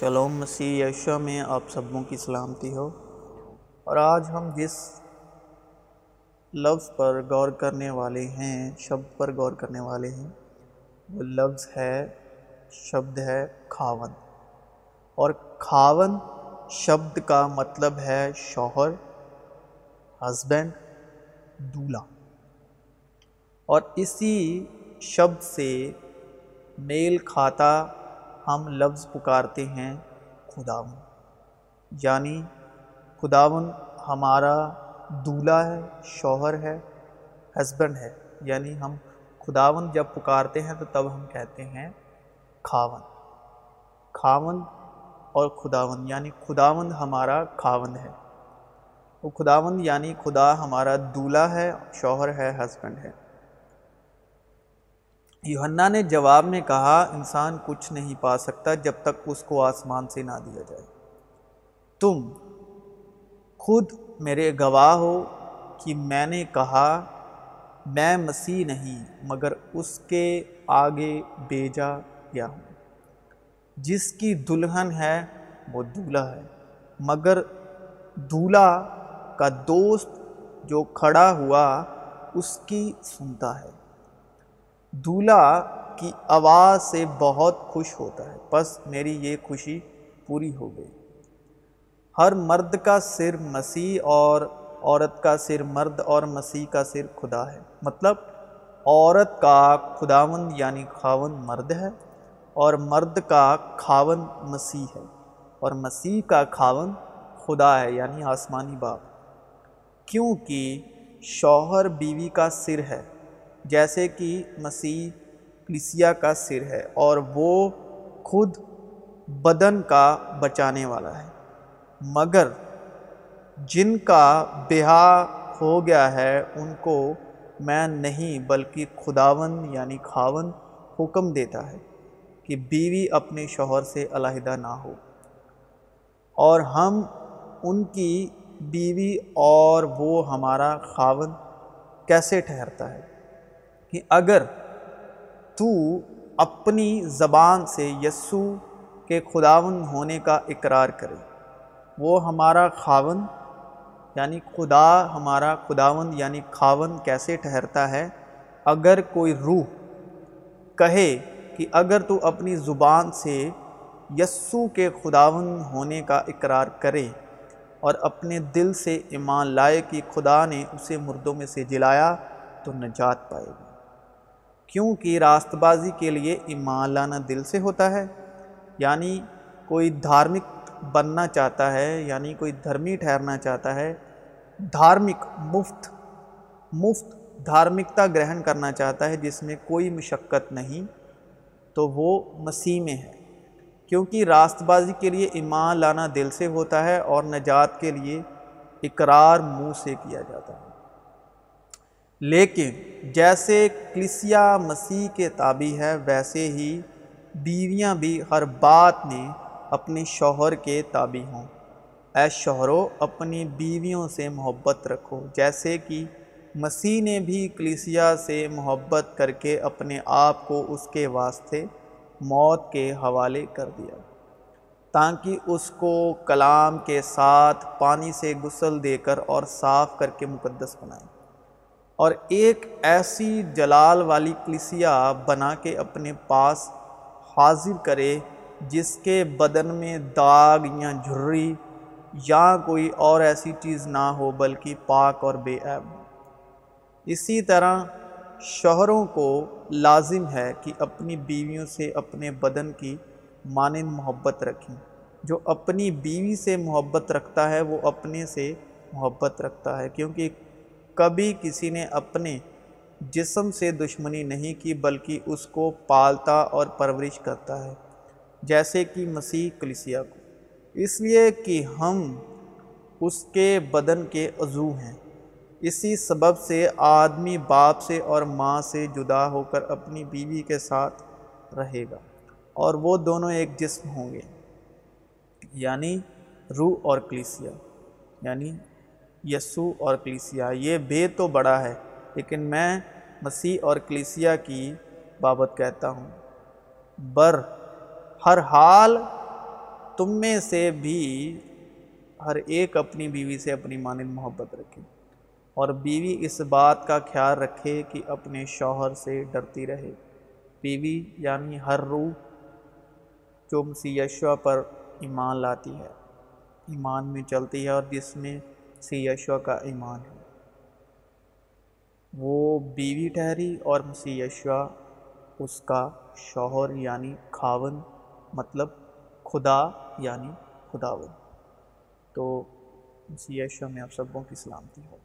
Shalom مسیح یشو میں آپ سبوں کی سلامتی ہو۔ اور آج ہم جس لفظ پر غور کرنے والے ہیں شبد پر غور کرنے والے ہیں، وہ لفظ ہے، شبد ہے کھاون۔ اور کھاون شبد کا مطلب ہے شوہر، ہسبینڈ، دولہا۔ اور اسی شبد سے میل کھاتا ہم لفظ پکارتے ہیں خداون۔ یعنی خداون ہمارا دولہا ہے، شوہر ہے ہسبینڈ ہے۔ یعنی ہم خداون جب پکارتے ہیں تو تب ہم کہتے ہیں کھاون۔ کھاون اور خداون یعنی خداون ہمارا کھاون ہے۔ وہ خداون یعنی خدا ہمارا دولہا ہے، شوہر ہے ہسبینڈ ہے۔ یوحنا نے جواب میں کہا، انسان کچھ نہیں پا سکتا جب تک اس کو آسمان سے نہ دیا جائے۔ تم خود میرے گواہ ہو کہ میں نے کہا، میں مسیح نہیں، مگر اس کے آگے بیجا گیا ہوں۔ جس کی دلہن ہے، وہ دولہا ہے، مگر دولہا کا دوست جو کھڑا ہوا، اس کی سنتا ہے۔ دولہا کی آواز سے بہت خوش ہوتا ہے۔ بس میری یہ خوشی پوری ہو گئی۔ ہر مرد کا سر مسیح اور عورت کا سر مرد اور مسیح کا سر خدا ہے۔ مطلب عورت کا خداون یعنی خاون مرد ہے اور مرد کا کھاون مسیح ہے۔ اور مسیح کا کھاون خدا ہے یعنی آسمانی باپ۔ کیونکہ شوہر بیوی کا سر ہے۔ جیسے کہ مسیح کلیسیا کا سر ہے اور وہ خود بدن کا بچانے والا ہے۔ مگر جن کا بہا ہو گیا ہے، ان کو میں نہیں، بلکہ خداون یعنی کھاون حکم دیتا ہے کہ بیوی اپنے شوہر سے علیحدہ نہ ہو۔ اور ہم ان کی بیوی اور وہ ہمارا خاون کیسے ٹھہرتا ہے؟ کہ اگر تو اپنی زبان سے یسو کے خداون ہونے کا اقرار کرے، وہ ہمارا خاون یعنی خدا ہمارا خداون یعنی خاون کیسے ٹھہرتا ہے؟ اگر کوئی روح کہے کہ اگر تو اپنی زبان سے یسو کے خداون ہونے کا اقرار کرے اور اپنے دل سے ایمان لائے کہ خدا نے اسے مردوں میں سے جلایا، تو نجات پائے گا کیونکہ راست بازی کے لیے ایمان لانا دل سے ہوتا ہے۔ یعنی کوئی دھارمک بننا چاہتا ہے یعنی کوئی دھرمی ٹھہرنا چاہتا ہے، دھارمک مفت مفت دھارمکتا گرہن کرنا چاہتا ہے جس میں کوئی مشقت نہیں، تو وہ مسیح میں ہے۔ کیونکہ راست بازی کے لیے ایمان لانا دل سے ہوتا ہے اور نجات کے لیے اقرار منہ سے کیا جاتا ہے۔ لیکن جیسے کلیسیا مسیح کے تابع ہے ویسے ہی بیویاں بھی ہر بات میں اپنے شوہر کے تابع ہوں۔ اے شوہروں اپنی بیویوں سے محبت رکھو۔ جیسے کہ مسیح نے بھی کلیسیا سے محبت کر کے اپنے آپ کو اس کے واسطے موت کے حوالے کر دیا، تاکہ اس کو کلام کے ساتھ پانی سے غسل دے کر اور صاف کر کے مقدس بنائیں اور ایک ایسی جلال والی کلیسیا بنا کے اپنے پاس حاضر کرے جس کے بدن میں داغ یا جھری یا کوئی اور ایسی چیز نہ ہو بلکہ پاک اور بے عیب اسی طرح شوہروں کو لازم ہے کہ اپنی بیویوں سے اپنے بدن کی مانند محبت رکھیں۔ جو اپنی بیوی سے محبت رکھتا ہے وہ اپنے سے محبت رکھتا ہے، کیونکہ کبھی کسی نے اپنے جسم سے دشمنی نہیں کی بلکہ اس کو پالتا اور پرورش کرتا ہے، جیسے کہ مسیح کلیسیا کو۔ اس لیے کہ ہم اس کے بدن کے عضو ہیں۔ اسی سبب سے آدمی باپ سے اور ماں سے جدا ہو کر اپنی بیوی کے ساتھ رہے گا اور وہ دونوں ایک جسم ہوں گے یعنی روح اور کلیسیا۔ یعنی یسو اور کلیسیا، یہ بے تو بڑا ہے، لیکن میں مسیح اور کلیسیا کی بابت کہتا ہوں۔ بر، ہر حال تم میں سے بھی ہر ایک اپنی بیوی سے اپنی مانند محبت رکھے، اور بیوی اس بات کا خیال رکھے کہ اپنے شوہر سے ڈرتی رہے۔ بیوی یعنی ہر روح جو مسیح پر ایمان لاتی ہے، ایمان میں چلتی ہے اور جس میں مسیح کا ایمان ہے۔ وہ بیوی ٹھہری اور مسیح اس کا شوہر یعنی کھاون مطلب خدا یعنی خداون۔ تو مسیح میں آپ سبوں کی سلامتی ہو۔